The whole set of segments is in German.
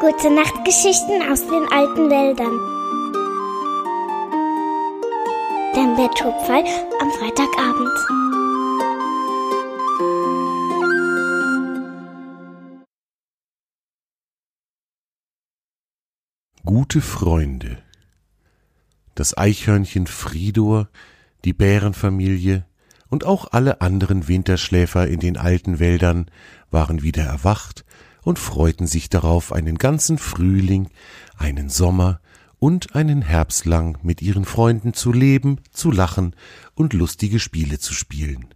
Gute Nachtgeschichten aus den alten Wäldern. Der Betthupferl am Freitagabend. Gute Freunde. Das Eichhörnchen Fridor, die Bärenfamilie und auch alle anderen Winterschläfer in den alten Wäldern waren wieder erwacht und freuten sich darauf, einen ganzen Frühling, einen Sommer und einen Herbst lang mit ihren Freunden zu leben, zu lachen und lustige Spiele zu spielen.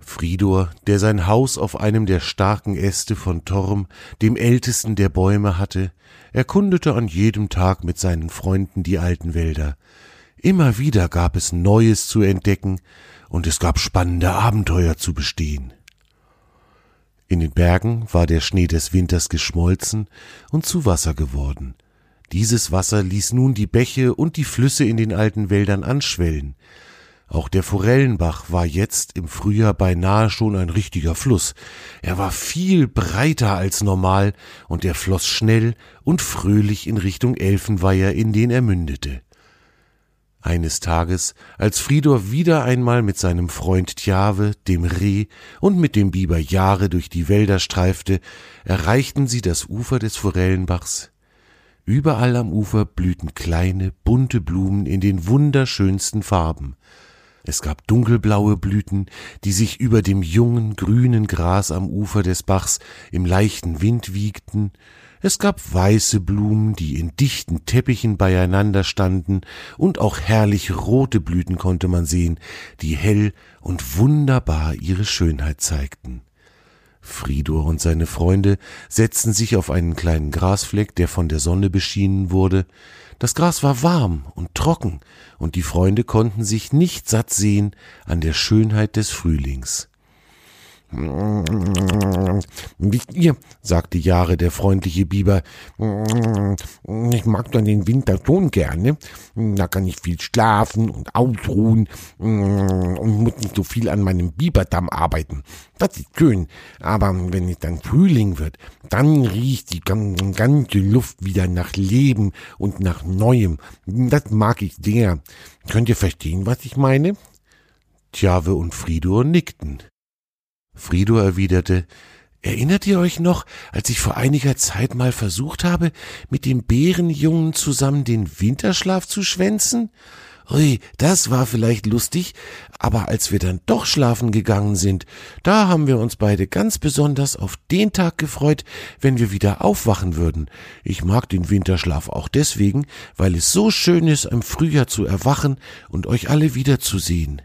Fridor, der sein Haus auf einem der starken Äste von Torm, dem ältesten der Bäume hatte, erkundete an jedem Tag mit seinen Freunden die alten Wälder. Immer wieder gab es Neues zu entdecken, und es gab spannende Abenteuer zu bestehen. In den Bergen war der Schnee des Winters geschmolzen und zu Wasser geworden. Dieses Wasser ließ nun die Bäche und die Flüsse in den alten Wäldern anschwellen. Auch der Forellenbach war jetzt im Frühjahr beinahe schon ein richtiger Fluss. Er war viel breiter als normal und er floss schnell und fröhlich in Richtung Elfenweiher, in den er mündete. Eines Tages, als Fridor wieder einmal mit seinem Freund Tjave, dem Reh und mit dem Biber Jahre durch die Wälder streifte, erreichten sie das Ufer des Forellenbachs. Überall am Ufer blühten kleine, bunte Blumen in den wunderschönsten Farben. Es gab dunkelblaue Blüten, die sich über dem jungen, grünen Gras am Ufer des Bachs im leichten Wind wiegten, es gab weiße Blumen, die in dichten Teppichen beieinander standen, und auch herrlich rote Blüten konnte man sehen, die hell und wunderbar ihre Schönheit zeigten. Fridor und seine Freunde setzten sich auf einen kleinen Grasfleck, der von der Sonne beschienen wurde. Das Gras war warm und trocken, und die Freunde konnten sich nicht satt sehen an der Schönheit des Frühlings. Wisst ihr, sagte Jahre der freundliche Biber, ich mag dann den Winter schon gerne. Da kann ich viel schlafen und ausruhen und muss nicht so viel an meinem Biberdamm arbeiten. Das ist schön. Aber wenn es dann Frühling wird, dann riecht die ganze Luft wieder nach Leben und nach Neuem. Das mag ich sehr. Könnt ihr verstehen, was ich meine? Tjave und Fridor nickten. Frido erwiderte, Erinnert ihr euch noch, als ich vor einiger Zeit mal versucht habe, mit dem Bärenjungen zusammen den Winterschlaf zu schwänzen? Ui, das war vielleicht lustig, aber als wir dann doch schlafen gegangen sind, da haben wir uns beide ganz besonders auf den Tag gefreut, wenn wir wieder aufwachen würden. Ich mag den Winterschlaf auch deswegen, weil es so schön ist, im Frühjahr zu erwachen und euch alle wiederzusehen.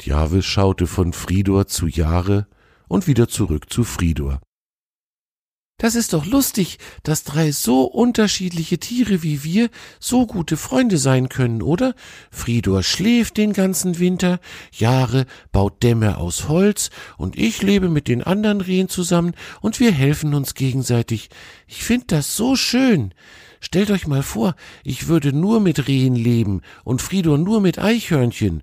Djave schaute von Fridor zu Jahre und wieder zurück zu Fridor. Das ist doch lustig, dass drei so unterschiedliche Tiere wie wir so gute Freunde sein können, oder? Fridor schläft den ganzen Winter, Jahre baut Dämme aus Holz, und ich lebe mit den anderen Rehen zusammen, und wir helfen uns gegenseitig. Ich find das so schön. Stellt euch mal vor, ich würde nur mit Rehen leben und Fridor nur mit Eichhörnchen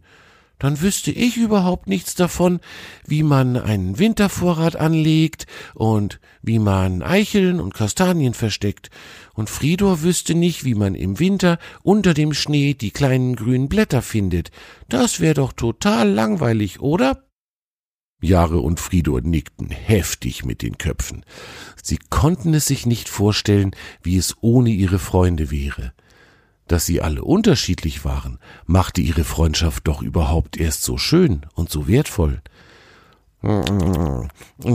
dann wüsste ich überhaupt nichts davon, wie man einen Wintervorrat anlegt und wie man Eicheln und Kastanien versteckt. Und Fridor wüsste nicht, wie man im Winter unter dem Schnee die kleinen grünen Blätter findet. Das wäre doch total langweilig, oder? Jahre und Fridor nickten heftig mit den Köpfen. Sie konnten es sich nicht vorstellen, wie es ohne ihre Freunde wäre. Dass sie alle unterschiedlich waren, machte ihre Freundschaft doch überhaupt erst so schön und so wertvoll. Und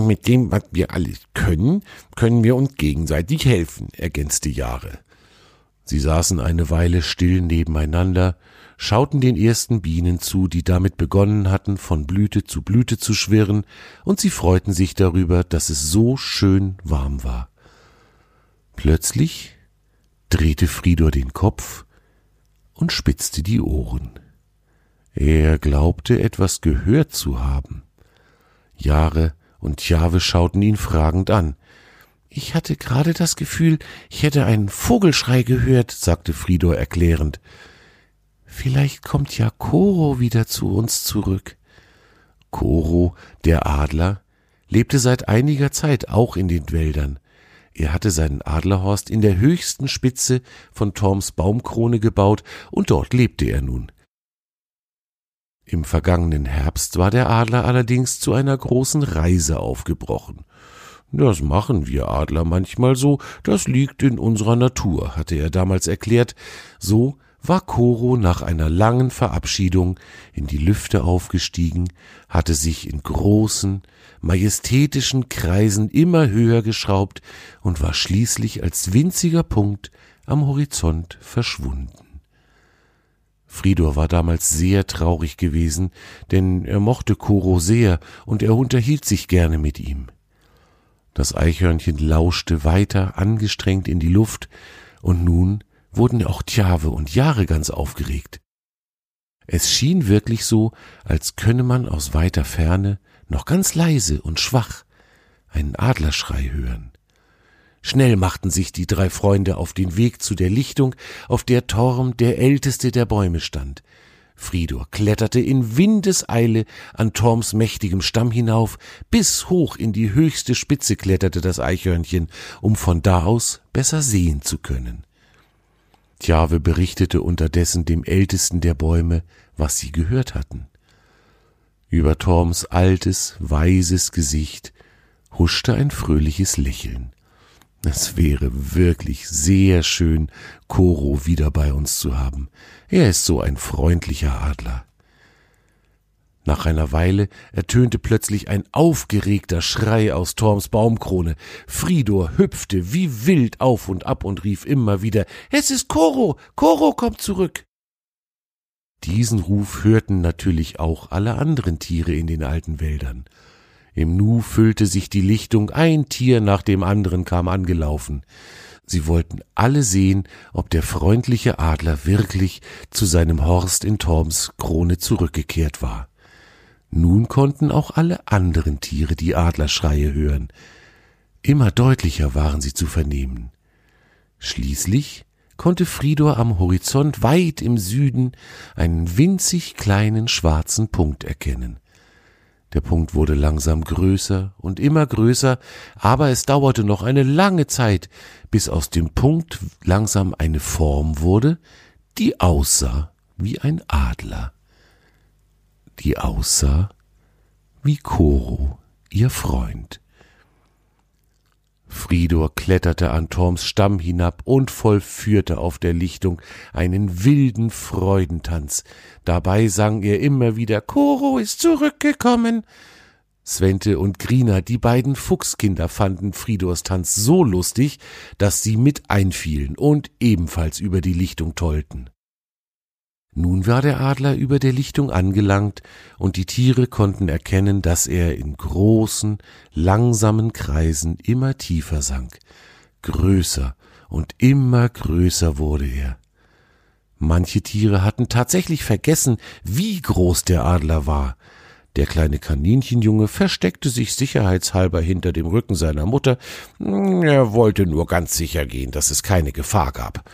mit dem, was wir alles können, können wir uns gegenseitig helfen, ergänzte Jahre. Sie saßen eine Weile still nebeneinander, schauten den ersten Bienen zu, die damit begonnen hatten, von Blüte zu Blüte zu schwirren, und sie freuten sich darüber, dass es so schön warm war. Plötzlich drehte Fridor den Kopf und spitzte die Ohren. Er glaubte etwas gehört zu haben. Jahre und Jahwe schauten ihn fragend an. Ich hatte gerade das Gefühl, ich hätte einen Vogelschrei gehört, sagte Fridor erklärend. Vielleicht kommt ja Koro wieder zu uns zurück. Koro, der Adler, lebte seit einiger Zeit auch in den Wäldern. Er hatte seinen Adlerhorst in der höchsten Spitze von Torms Baumkrone gebaut, und dort lebte er nun. Im vergangenen Herbst war der Adler allerdings zu einer großen Reise aufgebrochen. Das machen wir Adler manchmal so, das liegt in unserer Natur, hatte er damals erklärt. So war Koro nach einer langen Verabschiedung in die Lüfte aufgestiegen, hatte sich in großen, majestätischen Kreisen immer höher geschraubt und war schließlich als winziger Punkt am Horizont verschwunden. Fridor war damals sehr traurig gewesen, denn er mochte Koro sehr und er unterhielt sich gerne mit ihm. Das Eichhörnchen lauschte weiter angestrengt in die Luft, und nun wurden auch Tjave und Jahre ganz aufgeregt. Es schien wirklich so, als könne man aus weiter Ferne noch ganz leise und schwach einen Adlerschrei hören. Schnell machten sich die drei Freunde auf den Weg zu der Lichtung, auf der Torm, der älteste der Bäume, stand. Fridor kletterte in Windeseile an Torms mächtigem Stamm hinauf, bis hoch in die höchste Spitze kletterte das Eichhörnchen, um von da aus besser sehen zu können. Tjave berichtete unterdessen dem ältesten der Bäume, was sie gehört hatten. Über Torms altes, weises Gesicht huschte ein fröhliches Lächeln. Es wäre wirklich sehr schön, Koro wieder bei uns zu haben. Er ist so ein freundlicher Adler. Nach einer Weile ertönte plötzlich ein aufgeregter Schrei aus Torms Baumkrone. Fridor hüpfte wie wild auf und ab und rief immer wieder Es ist Koro. Koro kommt zurück. Diesen Ruf hörten natürlich auch alle anderen Tiere in den alten Wäldern. Im Nu füllte sich die Lichtung, ein Tier nach dem anderen kam angelaufen. Sie wollten alle sehen, ob der freundliche Adler wirklich zu seinem Horst in Torms Krone zurückgekehrt war. Nun konnten auch alle anderen Tiere die Adlerschreie hören. Immer deutlicher waren sie zu vernehmen. Schließlich konnte Fridor am Horizont weit im Süden einen winzig kleinen schwarzen Punkt erkennen. Der Punkt wurde langsam größer und immer größer, aber es dauerte noch eine lange Zeit, bis aus dem Punkt langsam eine Form wurde, die aussah wie ein Adler. Die aussah wie Koro, ihr Freund. Fridor kletterte an Torms Stamm hinab und vollführte auf der Lichtung einen wilden Freudentanz. Dabei sang er immer wieder Koro ist zurückgekommen. Svente und Grina, die beiden Fuchskinder, fanden Fridors Tanz so lustig, dass sie mit einfielen und ebenfalls über die Lichtung tollten. Nun war der Adler über der Lichtung angelangt, und die Tiere konnten erkennen, dass er in großen, langsamen Kreisen immer tiefer sank. Größer und immer größer wurde er. Manche Tiere hatten tatsächlich vergessen, wie groß der Adler war. Der kleine Kaninchenjunge versteckte sich sicherheitshalber hinter dem Rücken seiner Mutter. Er wollte nur ganz sicher gehen, dass es keine Gefahr gab.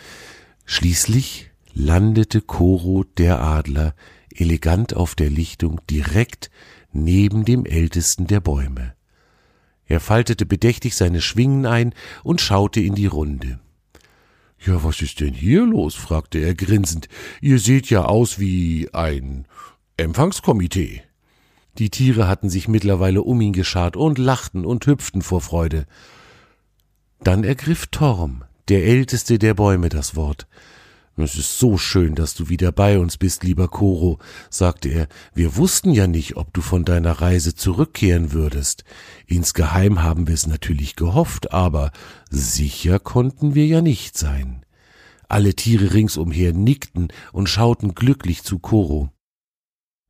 Schließlich landete Koro der Adler elegant auf der Lichtung direkt neben dem ältesten der Bäume. Er faltete bedächtig seine Schwingen ein und schaute in die Runde. Ja, was ist denn hier los? fragte er grinsend. Ihr seht ja aus wie ein Empfangskomitee. Die Tiere hatten sich mittlerweile um ihn geschart und lachten und hüpften vor Freude. Dann ergriff Torm, der älteste der Bäume, das Wort. Es ist so schön, dass du wieder bei uns bist, lieber Koro, sagte er. Wir wussten ja nicht, ob du von deiner Reise zurückkehren würdest. Insgeheim haben wir es natürlich gehofft, aber sicher konnten wir ja nicht sein. Alle Tiere ringsumher nickten und schauten glücklich zu Koro.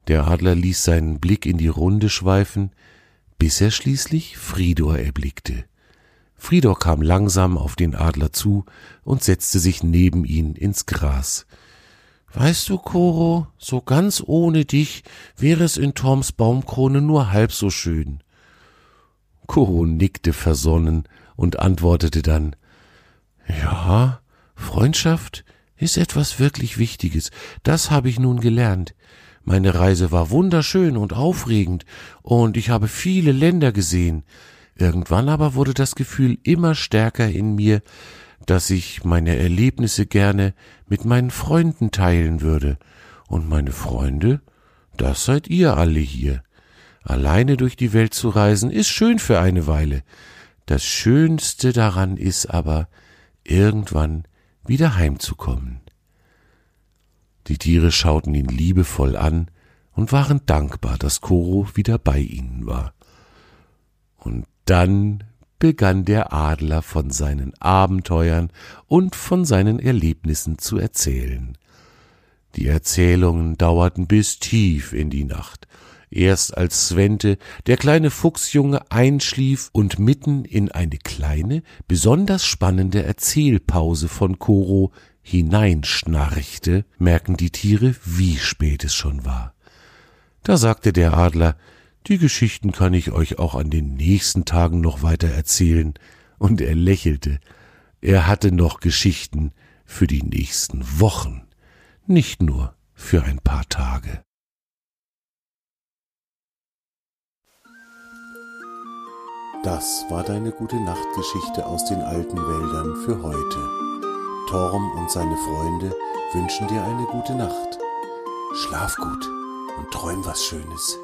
Der Adler ließ seinen Blick in die Runde schweifen, bis er schließlich Fridor erblickte. Fridor kam langsam auf den Adler zu und setzte sich neben ihn ins Gras. Weißt du, Koro, so ganz ohne dich wäre es in Toms Baumkrone nur halb so schön. Koro nickte versonnen und antwortete dann Ja, Freundschaft ist etwas wirklich Wichtiges, das habe ich nun gelernt. Meine Reise war wunderschön und aufregend, und ich habe viele Länder gesehen. Irgendwann aber wurde das Gefühl immer stärker in mir, dass ich meine Erlebnisse gerne mit meinen Freunden teilen würde. Und meine Freunde, das seid ihr alle hier. Alleine durch die Welt zu reisen ist schön für eine Weile. Das Schönste daran ist aber, irgendwann wieder heimzukommen. Die Tiere schauten ihn liebevoll an und waren dankbar, dass Koro wieder bei ihnen war. Und dann begann der Adler von seinen Abenteuern und von seinen Erlebnissen zu erzählen. Die Erzählungen dauerten bis tief in die Nacht. Erst als Svente, der kleine Fuchsjunge, einschlief und mitten in eine kleine, besonders spannende Erzählpause von Koro hineinschnarchte, merken die Tiere, wie spät es schon war. Da sagte der Adler, die Geschichten kann ich euch auch an den nächsten Tagen noch weiter erzählen, und er lächelte. Er hatte noch Geschichten für die nächsten Wochen, nicht nur für ein paar Tage. Das war deine gute Nachtgeschichte aus den alten Wäldern für heute. Torm und seine Freunde wünschen dir eine gute Nacht. Schlaf gut und träum was Schönes.